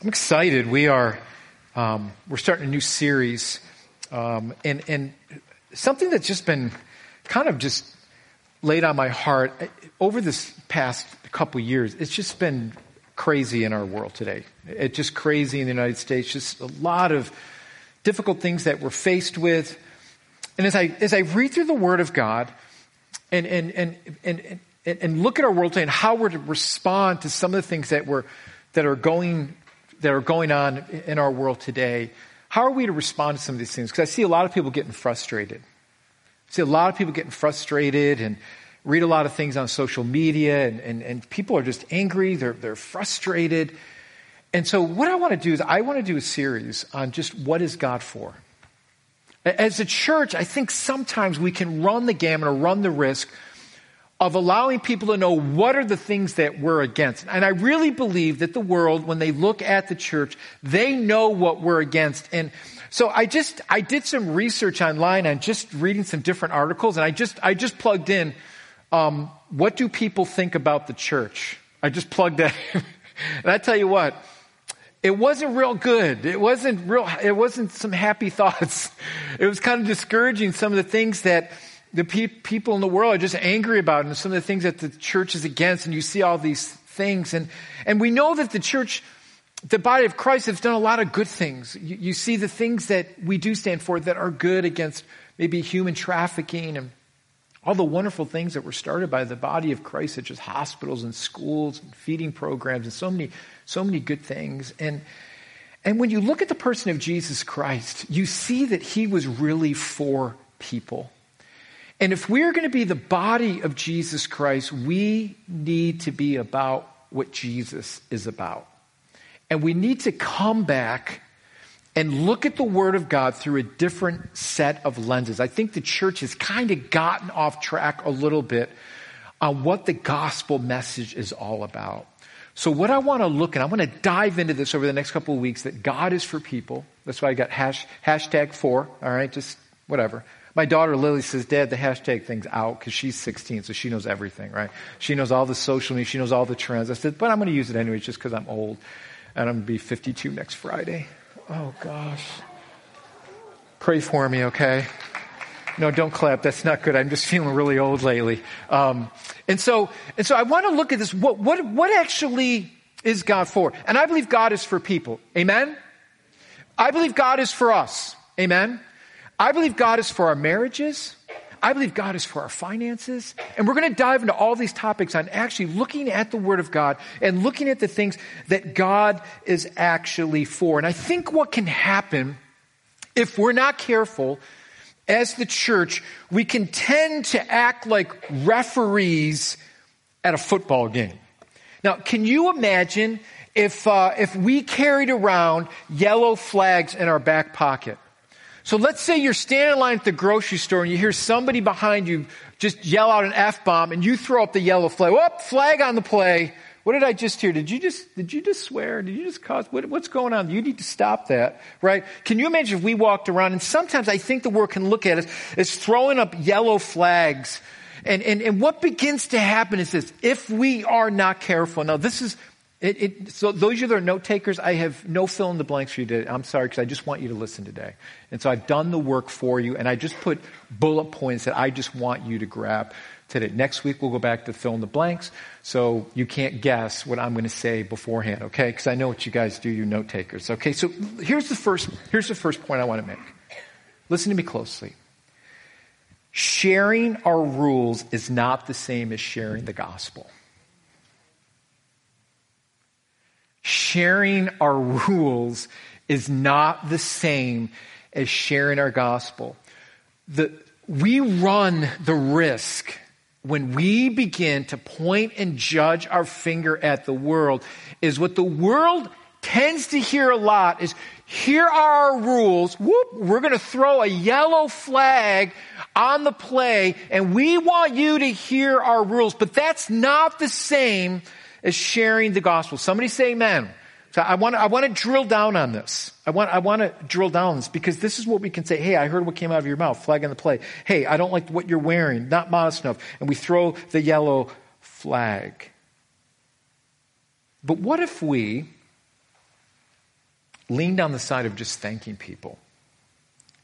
I'm excited. We are um, we're starting a new series, um, and and something that's just been kind of just laid on my heart over this past couple years. It's just been crazy in our world today. It's just crazy in the United States. Just a lot of difficult things that we're faced with. And as I as I read through the Word of God, and and and and and, and look at our world today and how we're to respond to some of the things that we're that are going that are going on in our world today, how are we to respond to some of these things? Because I see a lot of people getting frustrated. I see a lot of people getting frustrated and read a lot of things on social media, and, and, and people are just angry, they're, they're frustrated. And so, what I want to do is, I want to do a series on just what is God for. As a church, I think sometimes we can run the gamut or run the risk of allowing people to know what are the things that we're against. And I really believe that the world, when they look at the church, they know what we're against. And so I just, I did some research online on just reading some different articles and I just, I just plugged in, um, what do people think about the church? I just plugged that. In and I tell you what, it wasn't real good. It wasn't real, it wasn't some happy thoughts. It was kind of discouraging some of the things that, the pe- people in the world are just angry about and some of the things that the church is against and you see all these things and, and we know that the church the body of christ has done a lot of good things. You, you see the things that we do stand for that are good against maybe human trafficking and all the wonderful things that were started by the body of christ such as hospitals and schools and feeding programs and so many so many good things. And and when you look at the person of jesus christ you see that he was really for people and if we're going to be the body of Jesus Christ, we need to be about what Jesus is about. And we need to come back and look at the Word of God through a different set of lenses. I think the church has kind of gotten off track a little bit on what the gospel message is all about. So, what I want to look at, I want to dive into this over the next couple of weeks that God is for people. That's why I got hash, hashtag for, all right, just whatever. My daughter Lily says, Dad, the hashtag thing's out because she's 16, so she knows everything, right? She knows all the social media, she knows all the trends. I said, but I'm going to use it anyway just because I'm old and I'm going to be 52 next Friday. Oh, gosh. Pray for me, okay? No, don't clap. That's not good. I'm just feeling really old lately. Um, and so, and so I want to look at this. What, what, what actually is God for? And I believe God is for people. Amen? I believe God is for us. Amen? I believe God is for our marriages. I believe God is for our finances. And we're going to dive into all these topics on actually looking at the Word of God and looking at the things that God is actually for. And I think what can happen if we're not careful as the church, we can tend to act like referees at a football game. Now, can you imagine if, uh, if we carried around yellow flags in our back pocket? So let's say you're standing in line at the grocery store and you hear somebody behind you just yell out an F bomb and you throw up the yellow flag. Whoop, flag on the play. What did I just hear? Did you just, did you just swear? Did you just cause, what, what's going on? You need to stop that, right? Can you imagine if we walked around and sometimes I think the world can look at us as throwing up yellow flags. And, and, and what begins to happen is this, if we are not careful, now this is, it, it, so those of you that are note takers, I have no fill in the blanks for you today. I'm sorry because I just want you to listen today. And so I've done the work for you and I just put bullet points that I just want you to grab today. Next week we'll go back to fill in the blanks so you can't guess what I'm going to say beforehand, okay? Because I know what you guys do, you note takers. Okay, so here's the first, here's the first point I want to make. Listen to me closely. Sharing our rules is not the same as sharing the gospel. Sharing our rules is not the same as sharing our gospel. The, we run the risk when we begin to point and judge our finger at the world is what the world tends to hear a lot is here are our rules. Whoop, we're going to throw a yellow flag on the play and we want you to hear our rules. But that's not the same as sharing the gospel. Somebody say amen. So I want I want to drill down on this. I want, I want to drill down on this because this is what we can say. Hey, I heard what came out of your mouth. Flag on the play. Hey, I don't like what you're wearing. Not modest enough. And we throw the yellow flag. But what if we leaned on the side of just thanking people.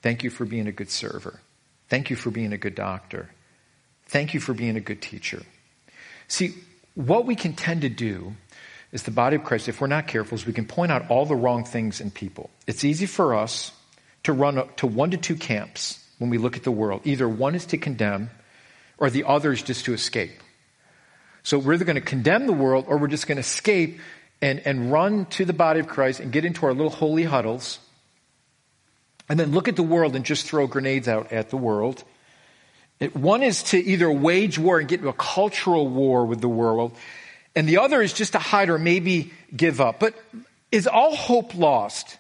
Thank you for being a good server. Thank you for being a good doctor. Thank you for being a good teacher. See, what we can tend to do is the body of Christ, if we're not careful, is we can point out all the wrong things in people. It's easy for us to run to one to two camps when we look at the world. Either one is to condemn or the other is just to escape. So we're either going to condemn the world or we're just going to escape and, and run to the body of Christ and get into our little holy huddles and then look at the world and just throw grenades out at the world. It, one is to either wage war and get into a cultural war with the world, and the other is just to hide or maybe give up. But is all hope lost?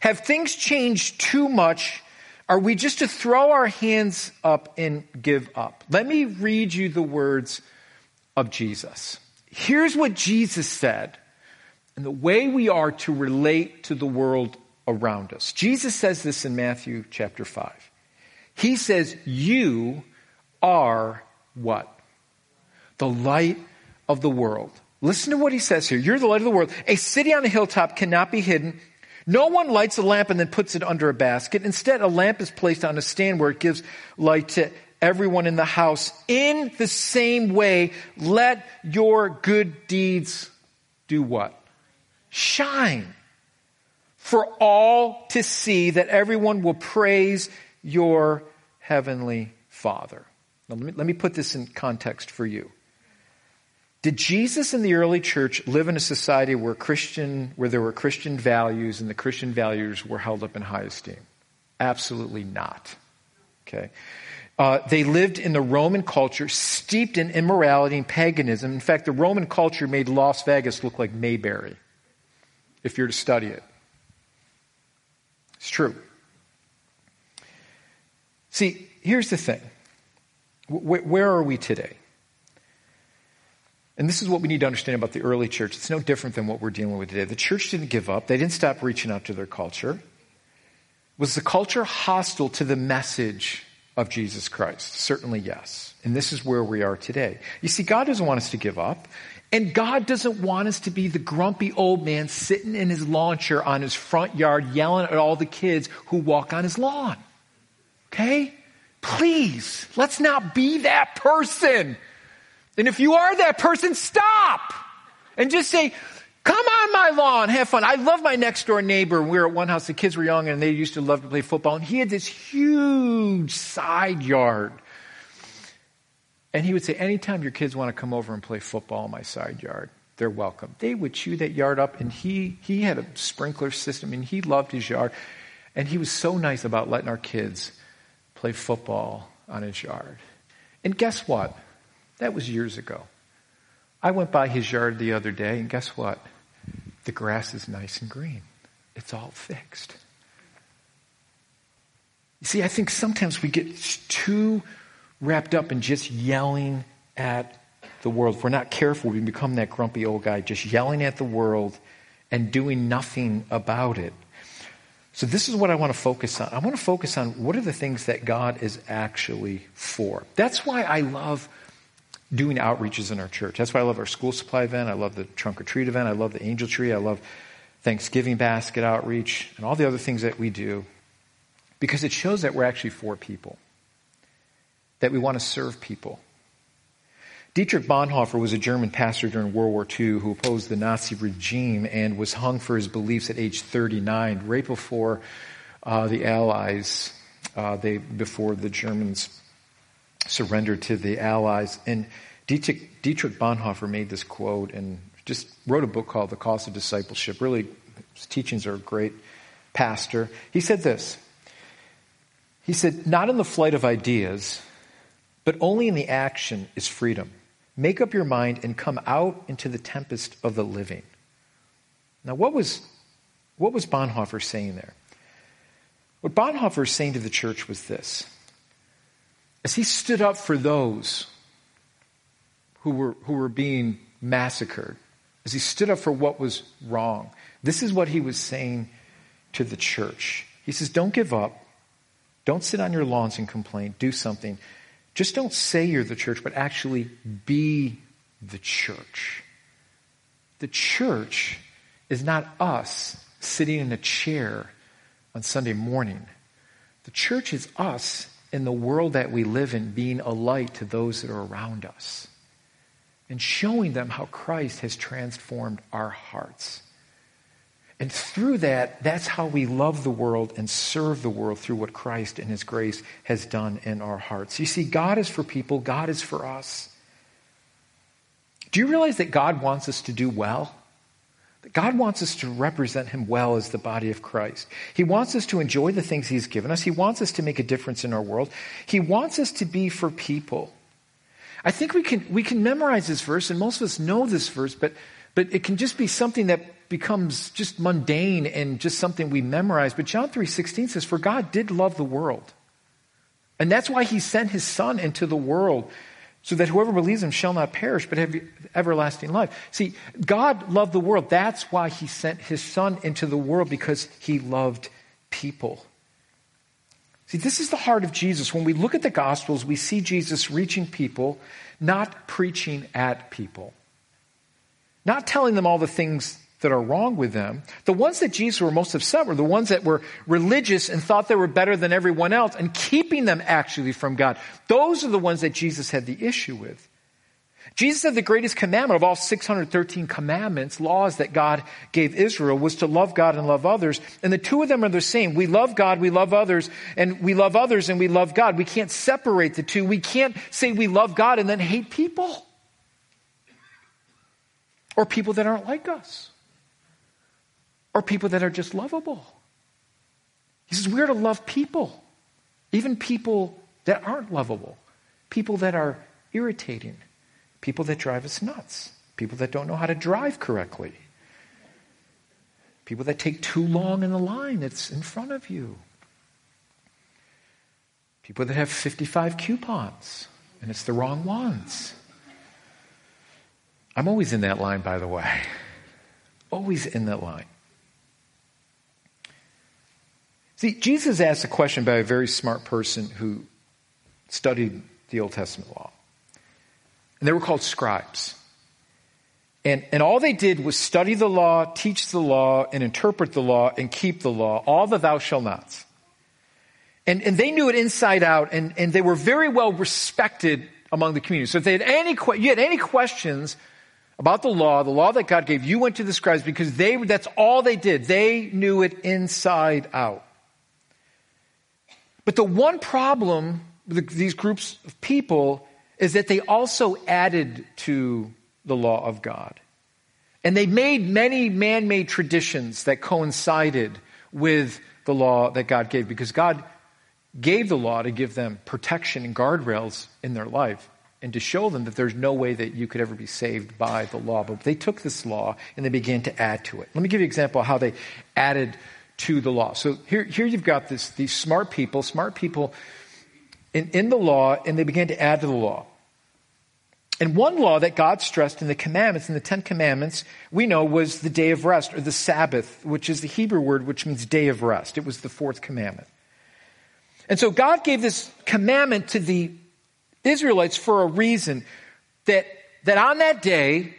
Have things changed too much? Are we just to throw our hands up and give up? Let me read you the words of Jesus. Here's what Jesus said and the way we are to relate to the world around us. Jesus says this in Matthew chapter 5. He says, You are what? The light of the world. Listen to what he says here. You're the light of the world. A city on a hilltop cannot be hidden. No one lights a lamp and then puts it under a basket. Instead, a lamp is placed on a stand where it gives light to everyone in the house. In the same way, let your good deeds do what? Shine for all to see that everyone will praise your heavenly Father. Now, let me, let me put this in context for you. Did Jesus and the early church live in a society where Christian, where there were Christian values and the Christian values were held up in high esteem? Absolutely not. Okay. Uh, they lived in the Roman culture, steeped in immorality and paganism. In fact, the Roman culture made Las Vegas look like Mayberry, if you're to study it. It's true. See, here's the thing. Where are we today? And this is what we need to understand about the early church. It's no different than what we're dealing with today. The church didn't give up. They didn't stop reaching out to their culture. Was the culture hostile to the message of Jesus Christ? Certainly yes. And this is where we are today. You see, God doesn't want us to give up. And God doesn't want us to be the grumpy old man sitting in his lawn chair on his front yard yelling at all the kids who walk on his lawn. Okay? Please, let's not be that person. And if you are that person, stop and just say, Come on my lawn, have fun. I love my next door neighbor. We were at one house, the kids were young and they used to love to play football. And he had this huge side yard and he would say, anytime your kids want to come over and play football in my side yard, they're welcome. They would chew that yard up, and he, he had a sprinkler system, and he loved his yard. And he was so nice about letting our kids play football on his yard. And guess what? That was years ago. I went by his yard the other day, and guess what? The grass is nice and green. It's all fixed. You see, I think sometimes we get too wrapped up in just yelling at the world. If we're not careful, we become that grumpy old guy just yelling at the world and doing nothing about it. So, this is what I want to focus on. I want to focus on what are the things that God is actually for. That's why I love doing outreaches in our church. That's why I love our school supply event. I love the trunk or treat event. I love the angel tree. I love Thanksgiving basket outreach and all the other things that we do because it shows that we're actually for people that we want to serve people. Dietrich Bonhoeffer was a German pastor during World War II who opposed the Nazi regime and was hung for his beliefs at age 39, right before uh, the Allies, uh, they, before the Germans surrendered to the Allies. And Dietrich, Dietrich Bonhoeffer made this quote and just wrote a book called The Cost of Discipleship. Really, his teachings are a great pastor. He said this. He said, Not in the flight of ideas but only in the action is freedom. Make up your mind and come out into the tempest of the living. Now, what was, what was Bonhoeffer saying there? What Bonhoeffer was saying to the church was this. As he stood up for those who were, who were being massacred, as he stood up for what was wrong, this is what he was saying to the church. He says, Don't give up. Don't sit on your lawns and complain. Do something. Just don't say you're the church, but actually be the church. The church is not us sitting in a chair on Sunday morning. The church is us in the world that we live in being a light to those that are around us and showing them how Christ has transformed our hearts. And through that, that's how we love the world and serve the world through what Christ and His grace has done in our hearts. You see, God is for people, God is for us. Do you realize that God wants us to do well? God wants us to represent Him well as the body of Christ. He wants us to enjoy the things He's given us. He wants us to make a difference in our world. He wants us to be for people. I think we can, we can memorize this verse, and most of us know this verse, but, but it can just be something that becomes just mundane and just something we memorize. But John 3.16 says, For God did love the world. And that's why he sent his son into the world so that whoever believes him shall not perish but have everlasting life. See, God loved the world. That's why he sent his son into the world because he loved people. See, this is the heart of Jesus. When we look at the Gospels, we see Jesus reaching people, not preaching at people, not telling them all the things that are wrong with them. The ones that Jesus were most upset were the ones that were religious and thought they were better than everyone else and keeping them actually from God. Those are the ones that Jesus had the issue with. Jesus said the greatest commandment of all 613 commandments, laws that God gave Israel, was to love God and love others. And the two of them are the same. We love God, we love others, and we love others and we love God. We can't separate the two. We can't say we love God and then hate people. Or people that aren't like us or people that are just lovable. He says we're to love people, even people that aren't lovable, people that are irritating, people that drive us nuts, people that don't know how to drive correctly, people that take too long in the line that's in front of you, people that have 55 coupons and it's the wrong ones. I'm always in that line, by the way. Always in that line. See, Jesus asked a question by a very smart person who studied the Old Testament law. And they were called scribes. And, and all they did was study the law, teach the law, and interpret the law, and keep the law, all the thou shalt nots. And, and they knew it inside out, and, and they were very well respected among the community. So if they had any, you had any questions about the law, the law that God gave, you went to the scribes because they, that's all they did. They knew it inside out. But the one problem with these groups of people is that they also added to the law of God. And they made many man made traditions that coincided with the law that God gave because God gave the law to give them protection and guardrails in their life and to show them that there's no way that you could ever be saved by the law. But they took this law and they began to add to it. Let me give you an example of how they added to the law. So here, here you've got this, these smart people, smart people in, in the law, and they began to add to the law. And one law that God stressed in the commandments, in the Ten Commandments, we know was the day of rest or the Sabbath, which is the Hebrew word which means day of rest. It was the fourth commandment. And so God gave this commandment to the Israelites for a reason that, that on that day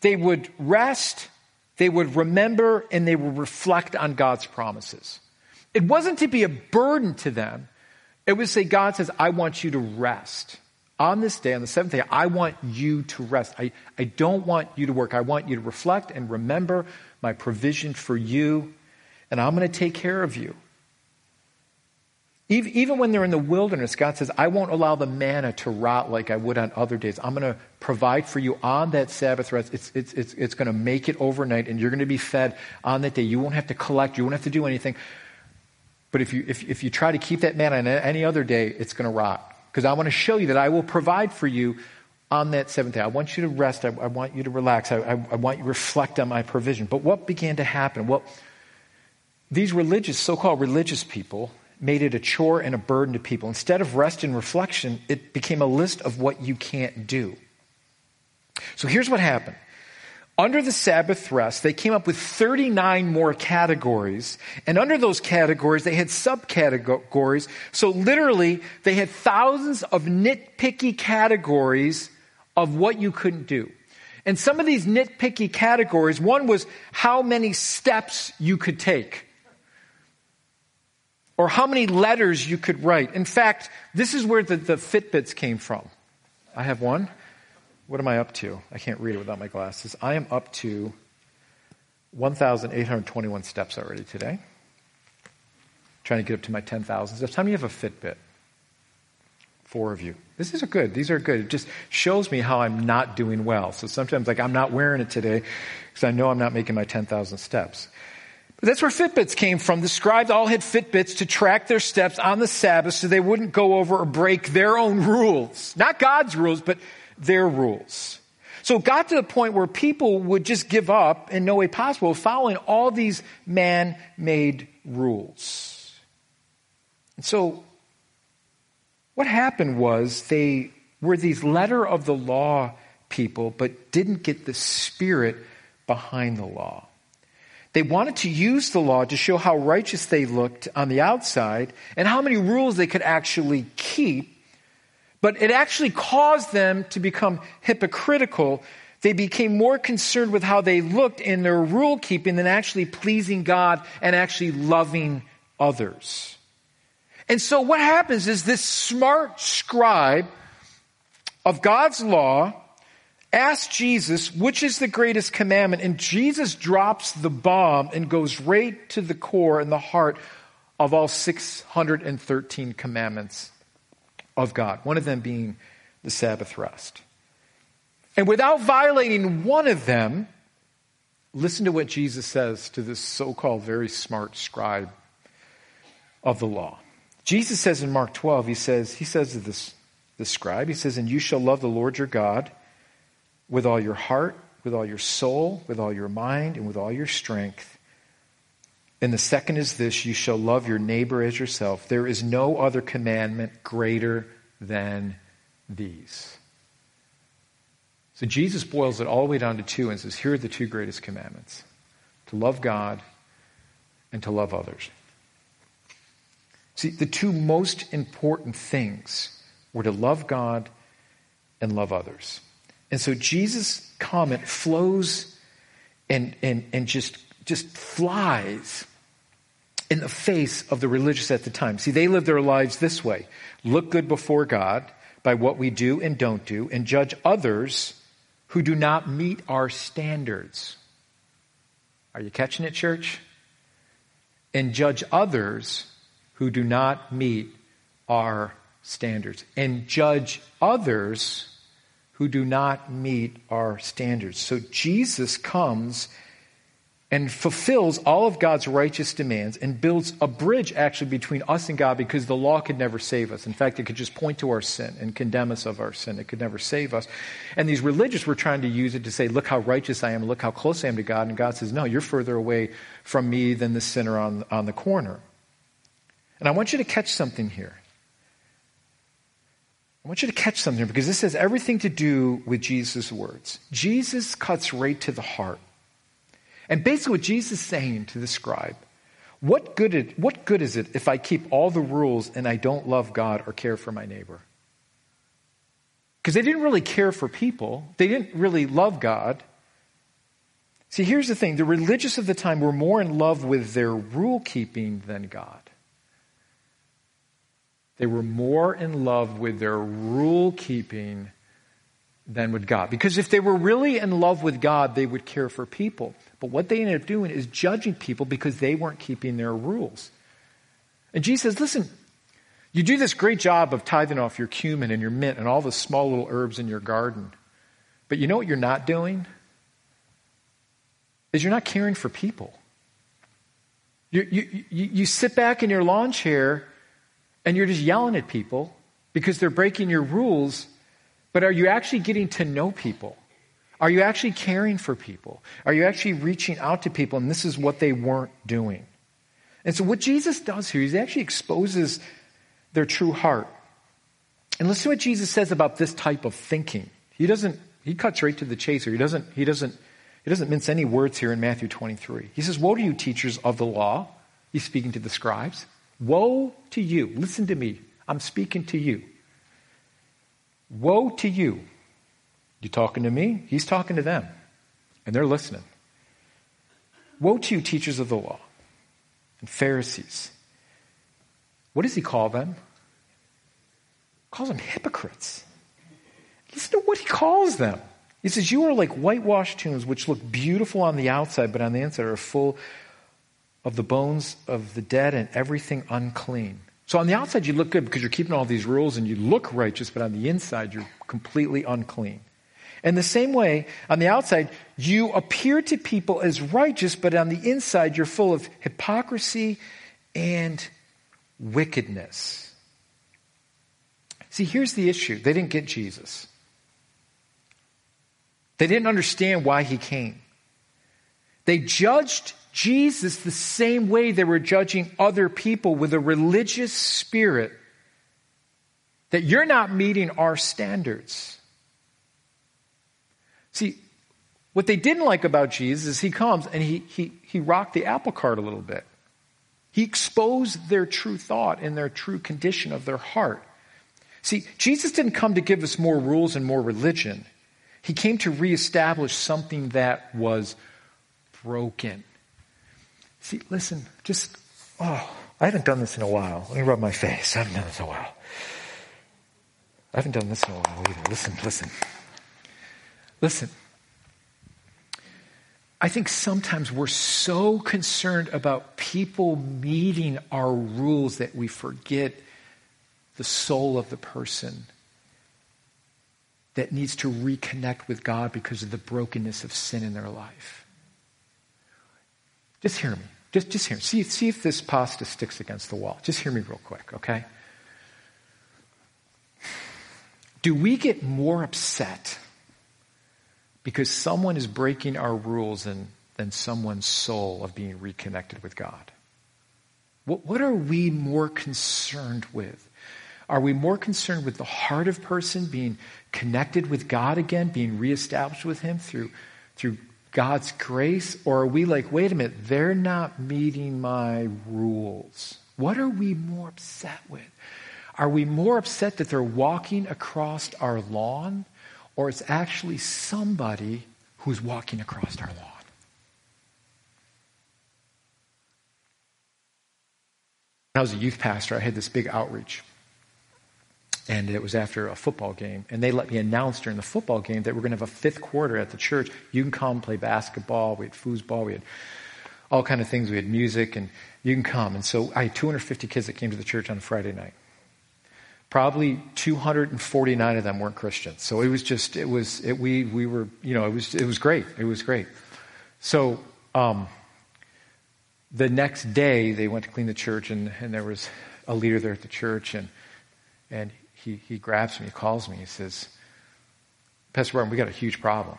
they would rest they would remember and they would reflect on God's promises. It wasn't to be a burden to them. It was to say, God says, I want you to rest. On this day, on the seventh day, I want you to rest. I, I don't want you to work. I want you to reflect and remember my provision for you, and I'm going to take care of you. Even when they're in the wilderness, God says, I won't allow the manna to rot like I would on other days. I'm going to provide for you on that Sabbath rest. It's, it's, it's, it's going to make it overnight, and you're going to be fed on that day. You won't have to collect, you won't have to do anything. But if you, if, if you try to keep that manna on any other day, it's going to rot. Because I want to show you that I will provide for you on that seventh day. I want you to rest. I, I want you to relax. I, I, I want you to reflect on my provision. But what began to happen? Well, these religious, so called religious people, made it a chore and a burden to people. Instead of rest and reflection, it became a list of what you can't do. So here's what happened. Under the Sabbath rest, they came up with 39 more categories. And under those categories, they had subcategories. So literally, they had thousands of nitpicky categories of what you couldn't do. And some of these nitpicky categories, one was how many steps you could take. Or how many letters you could write. In fact, this is where the, the Fitbits came from. I have one. What am I up to? I can't read it without my glasses. I am up to 1,821 steps already today. Trying to get up to my 10,000 steps. How many have a Fitbit? Four of you. This is good. These are good. It just shows me how I'm not doing well. So sometimes, like, I'm not wearing it today because I know I'm not making my 10,000 steps. That's where Fitbits came from. The scribes all had Fitbits to track their steps on the Sabbath so they wouldn't go over or break their own rules. Not God's rules, but their rules. So it got to the point where people would just give up in no way possible following all these man made rules. And so what happened was they were these letter of the law people, but didn't get the spirit behind the law. They wanted to use the law to show how righteous they looked on the outside and how many rules they could actually keep but it actually caused them to become hypocritical. They became more concerned with how they looked in their rule keeping than actually pleasing God and actually loving others. And so what happens is this smart scribe of God's law asks Jesus, which is the greatest commandment? And Jesus drops the bomb and goes right to the core and the heart of all 613 commandments of God, one of them being the Sabbath rest. And without violating one of them, listen to what Jesus says to this so called very smart scribe of the law. Jesus says in Mark 12, he says, he says to this, the scribe, he says, And you shall love the Lord your God with all your heart, with all your soul, with all your mind, and with all your strength. And the second is this you shall love your neighbor as yourself. There is no other commandment greater than these. So Jesus boils it all the way down to two and says, Here are the two greatest commandments to love God and to love others. See, the two most important things were to love God and love others. And so Jesus' comment flows and, and, and just, just flies in the face of the religious at the time. See, they live their lives this way look good before God by what we do and don't do, and judge others who do not meet our standards. Are you catching it, church? And judge others who do not meet our standards. And judge others who do not meet our standards. So Jesus comes and fulfills all of God's righteous demands and builds a bridge actually between us and God because the law could never save us. In fact, it could just point to our sin and condemn us of our sin. It could never save us. And these religious were trying to use it to say, look how righteous I am, look how close I am to God. And God says, no, you're further away from me than the sinner on, on the corner. And I want you to catch something here. I want you to catch something because this has everything to do with Jesus' words. Jesus cuts right to the heart. And basically, what Jesus is saying to the scribe, what good, it, what good is it if I keep all the rules and I don't love God or care for my neighbor? Because they didn't really care for people, they didn't really love God. See, here's the thing the religious of the time were more in love with their rule keeping than God. They were more in love with their rule keeping than with God. Because if they were really in love with God, they would care for people. But what they ended up doing is judging people because they weren't keeping their rules. And Jesus says, listen, you do this great job of tithing off your cumin and your mint and all the small little herbs in your garden. But you know what you're not doing? Is you're not caring for people. You, you, you, you sit back in your lawn chair and you're just yelling at people because they're breaking your rules but are you actually getting to know people? Are you actually caring for people? Are you actually reaching out to people? And this is what they weren't doing. And so, what Jesus does here is he actually exposes their true heart. And listen to what Jesus says about this type of thinking. He doesn't, he cuts right to the chase here. He doesn't, he doesn't, he doesn't mince any words here in Matthew 23. He says, Woe to you, teachers of the law. He's speaking to the scribes. Woe to you. Listen to me. I'm speaking to you. Woe to you, You talking to me? He's talking to them. And they're listening. Woe to you, teachers of the law and Pharisees. What does he call them? He calls them hypocrites. Listen to what he calls them. He says, You are like whitewashed tombs, which look beautiful on the outside, but on the inside are full of the bones of the dead and everything unclean. So on the outside, you look good because you're keeping all these rules and you look righteous, but on the inside, you're completely unclean. In the same way, on the outside, you appear to people as righteous, but on the inside, you're full of hypocrisy and wickedness. See, here's the issue they didn't get Jesus, they didn't understand why he came. They judged Jesus the same way they were judging other people with a religious spirit that you're not meeting our standards. See, what they didn't like about Jesus is he comes and he, he, he rocked the apple cart a little bit. He exposed their true thought and their true condition of their heart. See, Jesus didn't come to give us more rules and more religion. He came to reestablish something that was broken. See, listen, just, oh, I haven't done this in a while. Let me rub my face. I haven't done this in a while. I haven't done this in a while either. Listen, listen. Listen, I think sometimes we're so concerned about people meeting our rules that we forget the soul of the person that needs to reconnect with God because of the brokenness of sin in their life. Just hear me. Just, just hear me. See, see if this pasta sticks against the wall. Just hear me real quick, okay? Do we get more upset because someone is breaking our rules than, than someone's soul of being reconnected with God. What, what are we more concerned with? Are we more concerned with the heart of person being connected with God again, being reestablished with Him through, through God's grace? Or are we like, wait a minute, they're not meeting my rules? What are we more upset with? Are we more upset that they're walking across our lawn or it's actually somebody who's walking across our lawn. When I was a youth pastor, I had this big outreach. And it was after a football game. And they let me announce during the football game that we're going to have a fifth quarter at the church. You can come play basketball. We had foosball. We had all kind of things. We had music. And you can come. And so I had 250 kids that came to the church on Friday night probably 249 of them weren't Christians. So it was just, it was, it, we, we were, you know, it was, it was great. It was great. So, um, the next day they went to clean the church and, and there was a leader there at the church and, and he, he grabs me, he calls me, he says, Pastor Barton, we got a huge problem.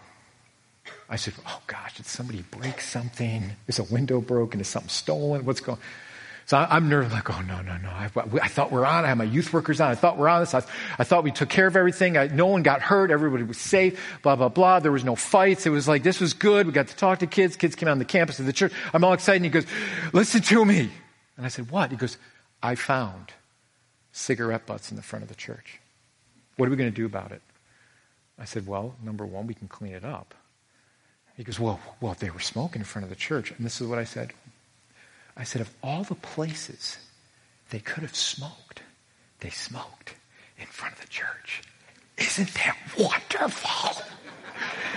I said, oh gosh, did somebody break something? Is a window broken? Is something stolen? What's going on? so I'm nervous, like, oh, no, no, no. I, I, thought we're on. I had my youth workers on. I thought we're on this. I, I thought we took care of everything. I, no one got hurt. Everybody was safe, blah, blah, blah. There was no fights. It was like, this was good. We got to talk to kids. Kids came on the campus of the church. I'm all excited. And he goes, listen to me. And I said, what? He goes, I found cigarette butts in the front of the church. What are we going to do about it? I said, well, number one, we can clean it up. He goes, well, well, they were smoking in front of the church. And this is what I said. I said, of all the places they could have smoked, they smoked in front of the church. Isn't that wonderful?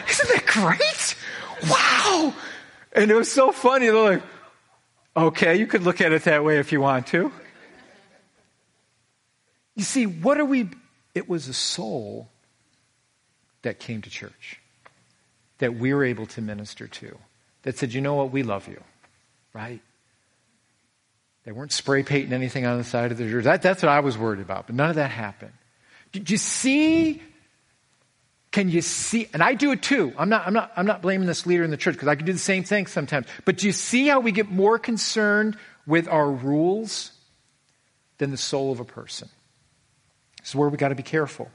Isn't that great? Wow. And it was so funny. They're like, okay, you could look at it that way if you want to. You see, what are we? It was a soul that came to church that we were able to minister to that said, you know what, we love you, right? They weren't spray painting anything on the side of the church. That, that's what I was worried about, but none of that happened. Did you see? Can you see? And I do it too. I'm not, I'm not, I'm not blaming this leader in the church because I can do the same thing sometimes. But do you see how we get more concerned with our rules than the soul of a person? This is where we got to be careful.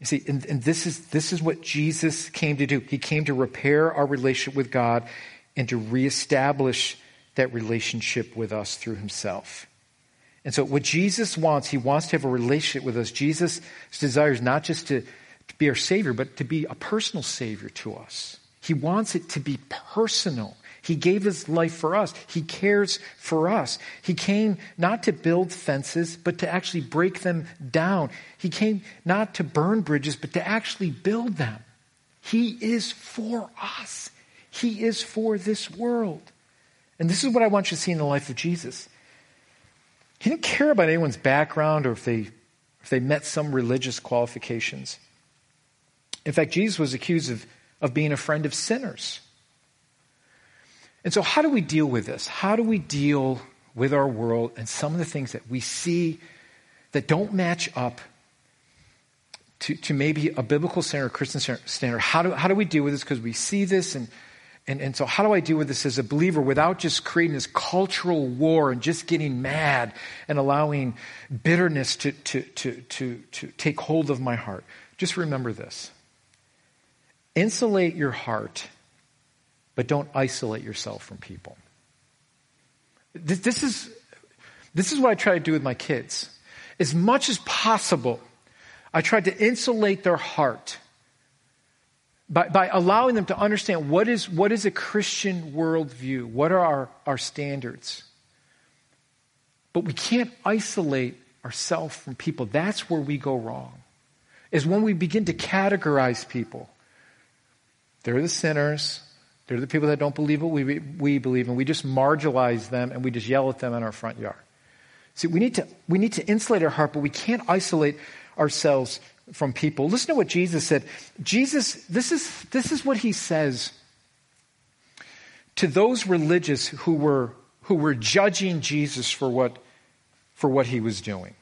You see, and, and, this is this is what Jesus came to do. He came to repair our relationship with God and to reestablish that relationship with us through himself. And so, what Jesus wants, he wants to have a relationship with us. Jesus' desires not just to, to be our Savior, but to be a personal Savior to us. He wants it to be personal. He gave his life for us. He cares for us. He came not to build fences, but to actually break them down. He came not to burn bridges, but to actually build them. He is for us. He is for this world. And this is what I want you to see in the life of Jesus. He didn't care about anyone's background or if they, if they met some religious qualifications. In fact, Jesus was accused of, of being a friend of sinners. And so, how do we deal with this? How do we deal with our world and some of the things that we see that don't match up to, to maybe a biblical standard, a Christian standard? How do, how do we deal with this? Because we see this, and, and, and so how do I deal with this as a believer without just creating this cultural war and just getting mad and allowing bitterness to, to, to, to, to take hold of my heart? Just remember this insulate your heart but don't isolate yourself from people. This, this, is, this is what I try to do with my kids. As much as possible, I try to insulate their heart by, by allowing them to understand what is, what is a Christian worldview, what are our, our standards. But we can't isolate ourselves from people. That's where we go wrong, is when we begin to categorize people. They're the sinners, they're the people that don't believe what we, we believe, and we just marginalize them and we just yell at them in our front yard. See, we need, to, we need to insulate our heart, but we can't isolate ourselves from people. Listen to what Jesus said. Jesus, this is, this is what he says to those religious who were, who were judging Jesus for what, for what he was doing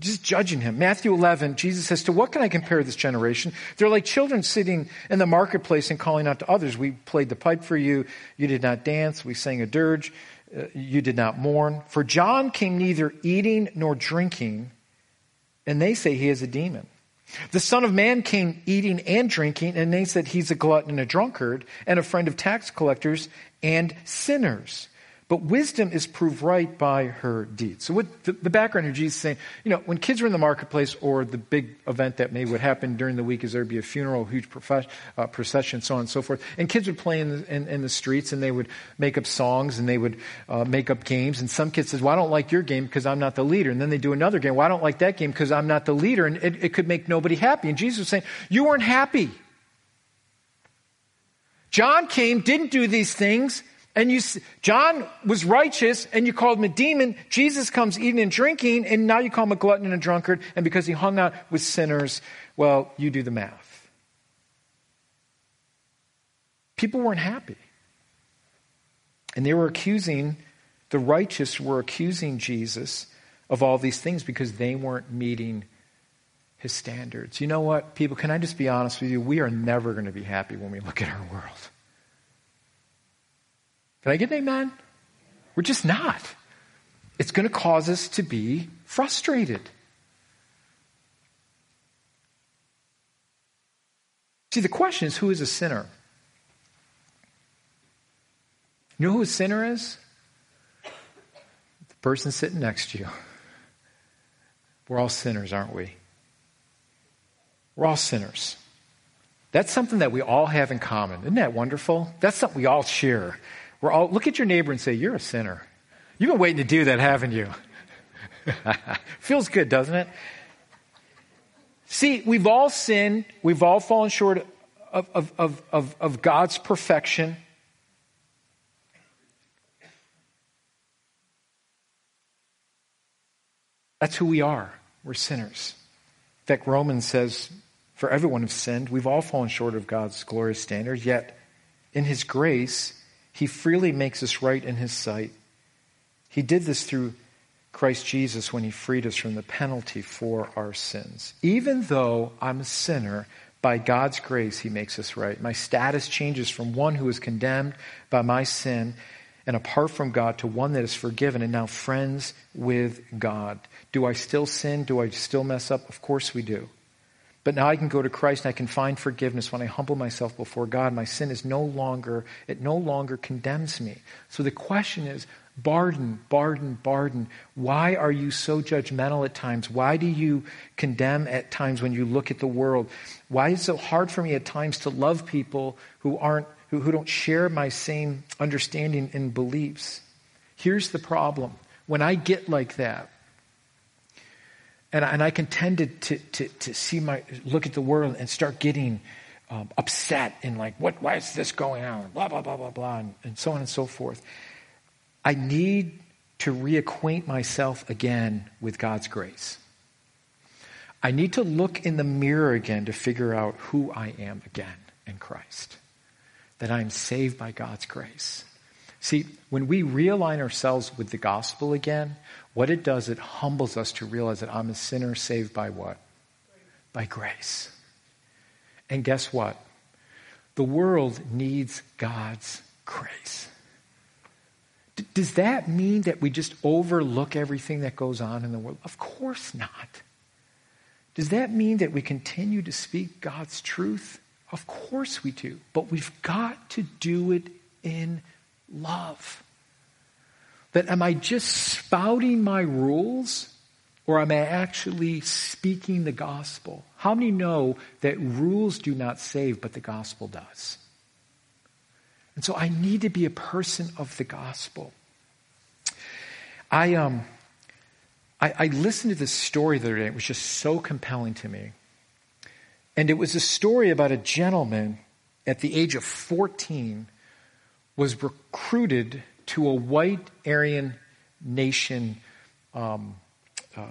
just judging him. Matthew 11, Jesus says, To what can I compare this generation? They're like children sitting in the marketplace and calling out to others. We played the pipe for you. You did not dance. We sang a dirge. Uh, you did not mourn. For John came neither eating nor drinking, and they say he is a demon. The Son of Man came eating and drinking, and they said he's a glutton and a drunkard, and a friend of tax collectors and sinners. But wisdom is proved right by her deeds. So, what the, the, background here, Jesus is saying, you know, when kids are in the marketplace or the big event that may would happen during the week is there'd be a funeral, a huge profess, uh, procession, so on and so forth. And kids would play in the, in, in the streets and they would make up songs and they would uh, make up games. And some kids says, well, I don't like your game because I'm not the leader. And then they do another game. Well, I don't like that game because I'm not the leader. And it, it could make nobody happy. And Jesus was saying, you weren't happy. John came, didn't do these things and you, John was righteous and you called him a demon. Jesus comes eating and drinking and now you call him a glutton and a drunkard. And because he hung out with sinners, well, you do the math. People weren't happy. And they were accusing, the righteous were accusing Jesus of all these things because they weren't meeting his standards. You know what, people, can I just be honest with you? We are never going to be happy when we look at our world. Can I get an amen? We're just not. It's going to cause us to be frustrated. See, the question is who is a sinner? You know who a sinner is? The person sitting next to you. We're all sinners, aren't we? We're all sinners. That's something that we all have in common. Isn't that wonderful? That's something we all share. We're all, look at your neighbor and say, You're a sinner. You've been waiting to do that, haven't you? Feels good, doesn't it? See, we've all sinned. We've all fallen short of, of, of, of, of God's perfection. That's who we are. We're sinners. In fact, Romans says, For everyone has sinned. We've all fallen short of God's glorious standard, yet in His grace, he freely makes us right in His sight. He did this through Christ Jesus when He freed us from the penalty for our sins. Even though I'm a sinner, by God's grace, He makes us right. My status changes from one who is condemned by my sin and apart from God to one that is forgiven and now friends with God. Do I still sin? Do I still mess up? Of course we do. But now I can go to Christ and I can find forgiveness when I humble myself before God. My sin is no longer, it no longer condemns me. So the question is, Barden, Barden, Barden, why are you so judgmental at times? Why do you condemn at times when you look at the world? Why is it so hard for me at times to love people who aren't, who, who don't share my same understanding and beliefs? Here's the problem. When I get like that, and I, and I can tend to, to, to, see my, look at the world and start getting um, upset and like, what, why is this going on? Blah, blah, blah, blah, blah, and, and so on and so forth. I need to reacquaint myself again with God's grace. I need to look in the mirror again to figure out who I am again in Christ. That I'm saved by God's grace. See, when we realign ourselves with the gospel again, what it does, it humbles us to realize that I'm a sinner saved by what? By grace. And guess what? The world needs God's grace. D- does that mean that we just overlook everything that goes on in the world? Of course not. Does that mean that we continue to speak God's truth? Of course we do. But we've got to do it in love. That am I just spouting my rules or am I actually speaking the gospel? How many know that rules do not save, but the gospel does? And so I need to be a person of the gospel. I, um, I, I listened to this story the other day. It was just so compelling to me. And it was a story about a gentleman at the age of 14 was recruited to a white Aryan nation um, uh,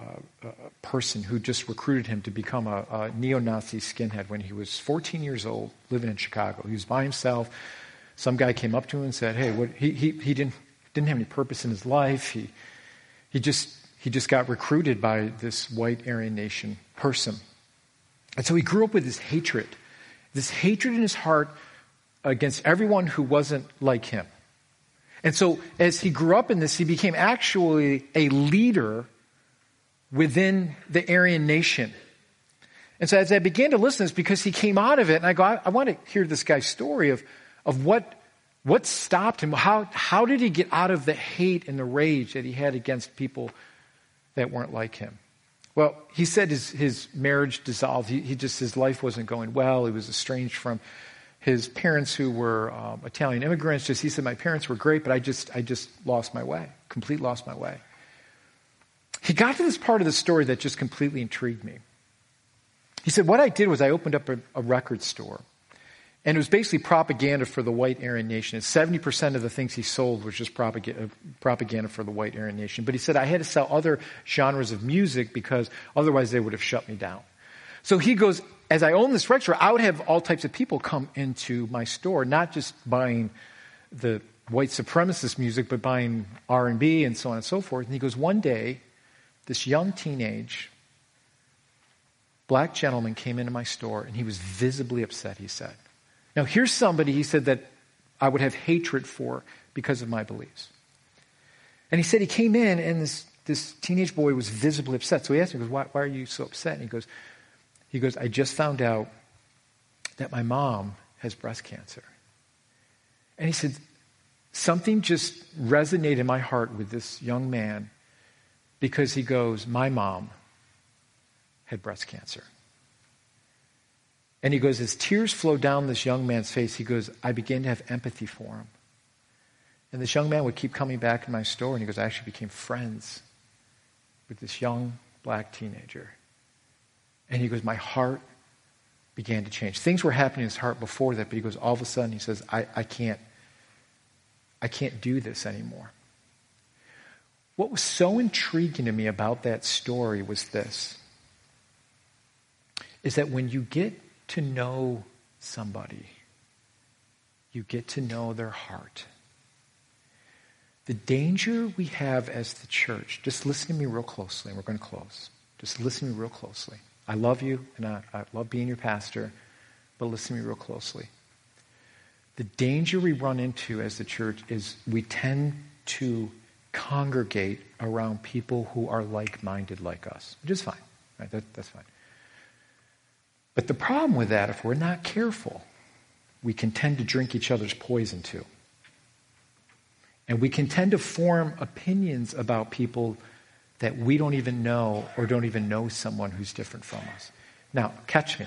uh, person who just recruited him to become a, a neo Nazi skinhead when he was 14 years old, living in Chicago. He was by himself. Some guy came up to him and said, Hey, what, he, he, he didn't, didn't have any purpose in his life. He, he, just, he just got recruited by this white Aryan nation person. And so he grew up with this hatred, this hatred in his heart against everyone who wasn't like him. And so as he grew up in this, he became actually a leader within the Aryan nation. And so as I began to listen to this, because he came out of it, and I go, I, I want to hear this guy's story of, of what, what stopped him. How, how did he get out of the hate and the rage that he had against people that weren't like him? Well, he said his, his marriage dissolved. He, he just, his life wasn't going well. He was estranged from his parents who were um, Italian immigrants. Just he said, my parents were great, but I just I just lost my way, complete lost my way. He got to this part of the story that just completely intrigued me. He said, what I did was I opened up a, a record store. And it was basically propaganda for the white Aryan nation. And 70% of the things he sold was just propaganda, propaganda for the white Aryan nation. But he said I had to sell other genres of music because otherwise they would have shut me down. So he goes, as I own this store, I would have all types of people come into my store, not just buying the white supremacist music, but buying R&B and so on and so forth. And he goes, one day, this young teenage black gentleman came into my store and he was visibly upset, he said. Now, here's somebody, he said, that I would have hatred for because of my beliefs. And he said he came in and this, this teenage boy was visibly upset. So he asked me, he goes, why, why are you so upset? And he goes, he goes, I just found out that my mom has breast cancer. And he said, something just resonated in my heart with this young man because he goes, My mom had breast cancer. And he goes, as tears flow down this young man's face, he goes, I began to have empathy for him. And this young man would keep coming back in my store, and he goes, I actually became friends with this young black teenager. And he goes, My heart began to change. Things were happening in his heart before that, but he goes, All of a sudden, he says, I, I can't, I can't do this anymore. What was so intriguing to me about that story was this is that when you get to know somebody, you get to know their heart. The danger we have as the church, just listen to me real closely, and we're going to close. Just listen to me real closely. I love you and I, I love being your pastor, but listen to me real closely. The danger we run into as the church is we tend to congregate around people who are like minded like us, which is fine. Right? That, that's fine. But the problem with that, if we're not careful, we can tend to drink each other's poison too. And we can tend to form opinions about people that we don't even know or don't even know someone who's different from us. Now, catch me.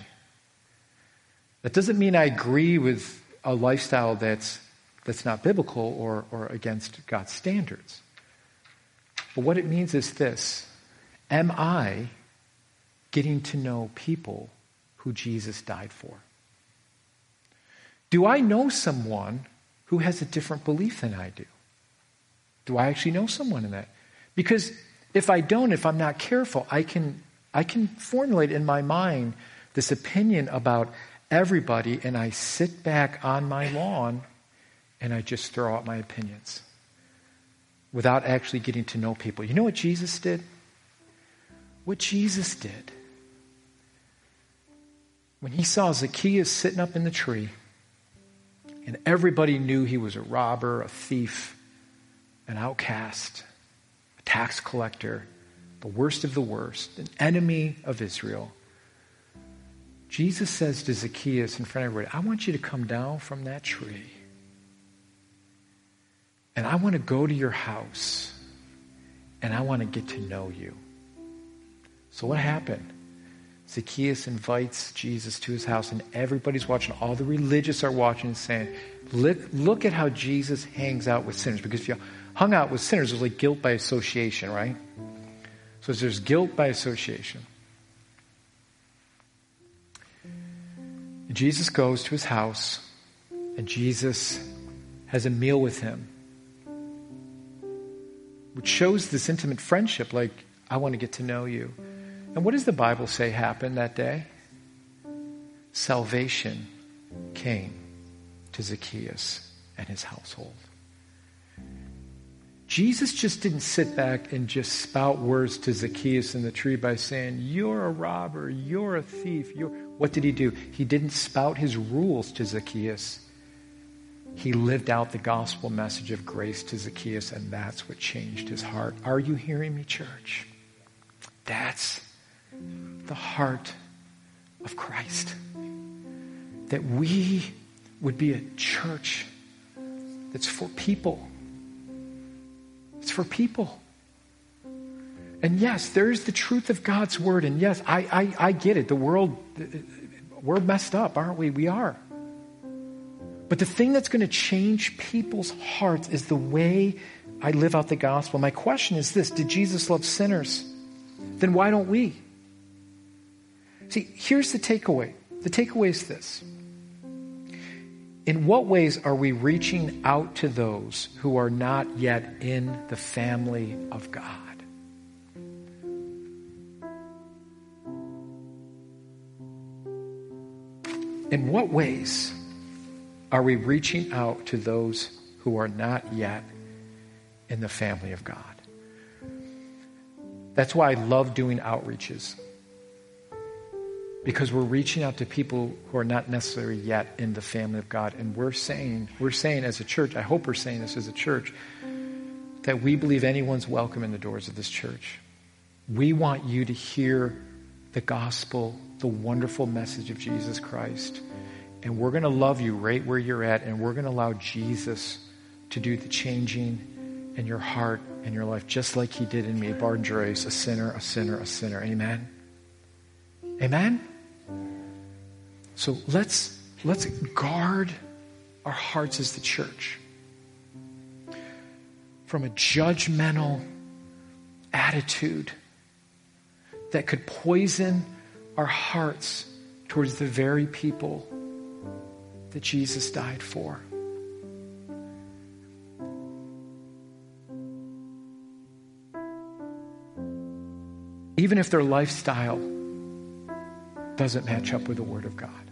That doesn't mean I agree with a lifestyle that's, that's not biblical or, or against God's standards. But what it means is this Am I getting to know people who Jesus died for? Do I know someone who has a different belief than I do? Do I actually know someone in that? Because if I don't, if I'm not careful, I can, I can formulate in my mind this opinion about everybody, and I sit back on my lawn and I just throw out my opinions without actually getting to know people. You know what Jesus did? What Jesus did. When he saw Zacchaeus sitting up in the tree, and everybody knew he was a robber, a thief, an outcast, tax collector, the worst of the worst, an enemy of Israel. Jesus says to Zacchaeus in front of everybody, I want you to come down from that tree. And I want to go to your house. And I want to get to know you. So what happened? Zacchaeus invites Jesus to his house, and everybody's watching. All the religious are watching and saying, look, look at how Jesus hangs out with sinners. Because if you hung out with sinners, was like guilt by association, right? So there's guilt by association. Jesus goes to his house, and Jesus has a meal with him, which shows this intimate friendship like, I want to get to know you. And what does the Bible say happened that day? Salvation came to Zacchaeus and his household. Jesus just didn't sit back and just spout words to Zacchaeus in the tree by saying, You're a robber, you're a thief. You're... What did he do? He didn't spout his rules to Zacchaeus. He lived out the gospel message of grace to Zacchaeus, and that's what changed his heart. Are you hearing me, church? That's the heart of Christ. That we would be a church that's for people for people. And yes, there is the truth of God's word. And yes, I, I, I get it. The world, we're messed up, aren't we? We are. But the thing that's going to change people's hearts is the way I live out the gospel. My question is this Did Jesus love sinners? Then why don't we? See, here's the takeaway. The takeaway is this in what ways are we reaching out to those who are not yet in the family of God? In what ways are we reaching out to those who are not yet in the family of God? That's why I love doing outreaches because we're reaching out to people who are not necessarily yet in the family of God. And we're saying, we're saying as a church, I hope we're saying this as a church, that we believe anyone's welcome in the doors of this church. We want you to hear the gospel, the wonderful message of Jesus Christ. And we're going to love you right where you're at, and we're going to allow Jesus to do the changing in your heart and your life, just like he did in me, Barton a sinner, a sinner, a sinner. Amen? Amen? So let's, let's guard our hearts as the church from a judgmental attitude that could poison our hearts towards the very people that Jesus died for. Even if their lifestyle doesn't match up with the Word of God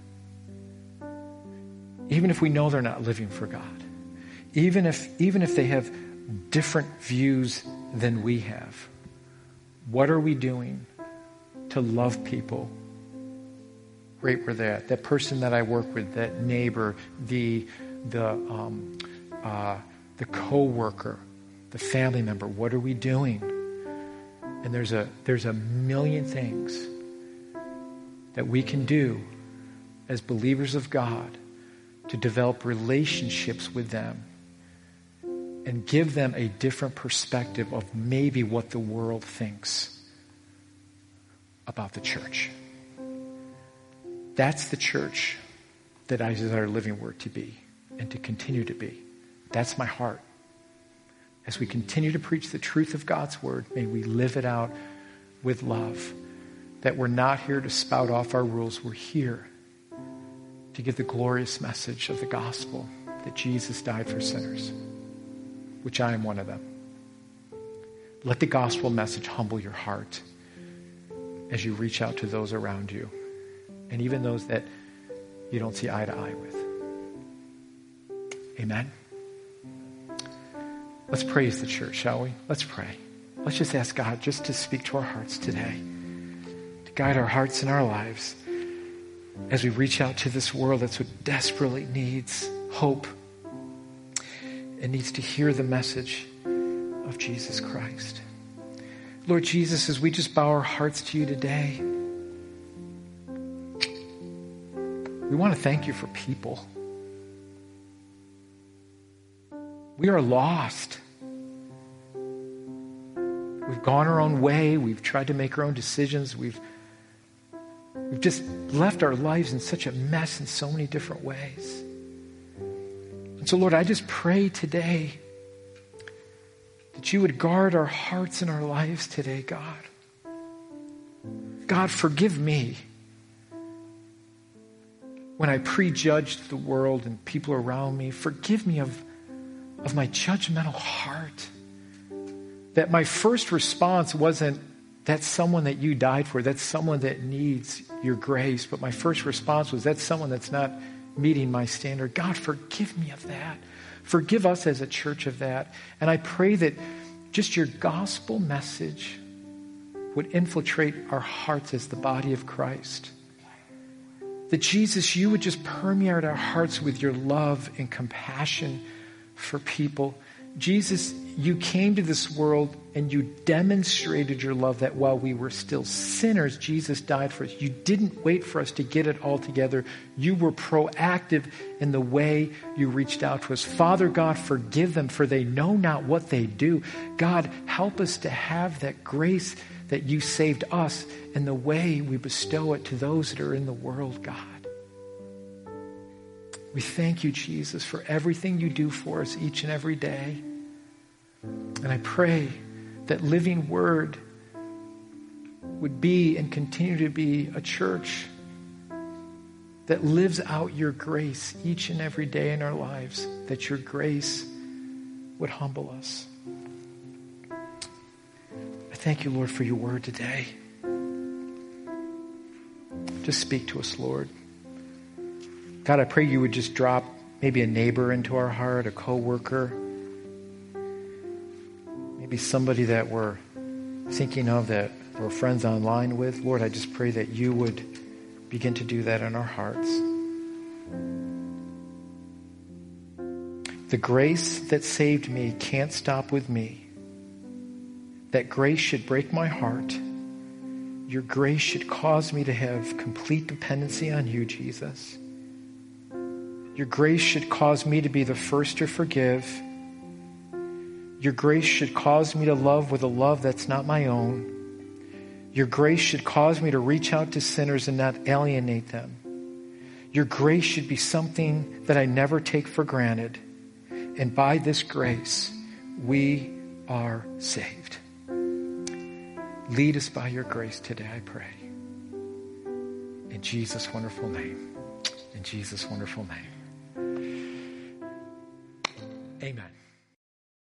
even if we know they're not living for God, even if, even if they have different views than we have, what are we doing to love people right where they're at? That person that I work with, that neighbor, the, the, um, uh, the coworker, the family member, what are we doing? And there's a, there's a million things that we can do as believers of God to develop relationships with them and give them a different perspective of maybe what the world thinks about the church. That's the church that I desire Living Word to be and to continue to be. That's my heart. As we continue to preach the truth of God's Word, may we live it out with love. That we're not here to spout off our rules, we're here to give the glorious message of the gospel that Jesus died for sinners, which I am one of them. Let the gospel message humble your heart as you reach out to those around you and even those that you don't see eye to eye with. Amen. Let's praise the church, shall we? Let's pray. Let's just ask God just to speak to our hearts today, to guide our hearts and our lives as we reach out to this world that so desperately needs hope and needs to hear the message of Jesus Christ. Lord Jesus, as we just bow our hearts to you today, we want to thank you for people. We are lost. We've gone our own way. We've tried to make our own decisions. We've, we've just left our lives in such a mess in so many different ways. And so, Lord, I just pray today that you would guard our hearts and our lives today, God. God, forgive me when I prejudged the world and people around me. Forgive me of, of my judgmental heart. That my first response wasn't, that's someone that you died for. That's someone that needs your grace. But my first response was, that's someone that's not meeting my standard. God, forgive me of that. Forgive us as a church of that. And I pray that just your gospel message would infiltrate our hearts as the body of Christ. That Jesus, you would just permeate our hearts with your love and compassion for people. Jesus, you came to this world and you demonstrated your love that while we were still sinners, Jesus died for us. You didn't wait for us to get it all together. You were proactive in the way you reached out to us. Father God, forgive them for they know not what they do. God, help us to have that grace that you saved us and the way we bestow it to those that are in the world, God. We thank you, Jesus, for everything you do for us each and every day. And I pray that living word would be and continue to be a church that lives out your grace each and every day in our lives, that your grace would humble us. I thank you, Lord, for your word today. Just speak to us, Lord. God, I pray you would just drop maybe a neighbor into our heart, a coworker, maybe somebody that we're thinking of that we're friends online with. Lord, I just pray that you would begin to do that in our hearts. The grace that saved me can't stop with me. That grace should break my heart. Your grace should cause me to have complete dependency on you, Jesus. Your grace should cause me to be the first to forgive your grace should cause me to love with a love that's not my own. Your grace should cause me to reach out to sinners and not alienate them. Your grace should be something that I never take for granted. And by this grace, we are saved. Lead us by your grace today, I pray. In Jesus' wonderful name. In Jesus' wonderful name. Amen.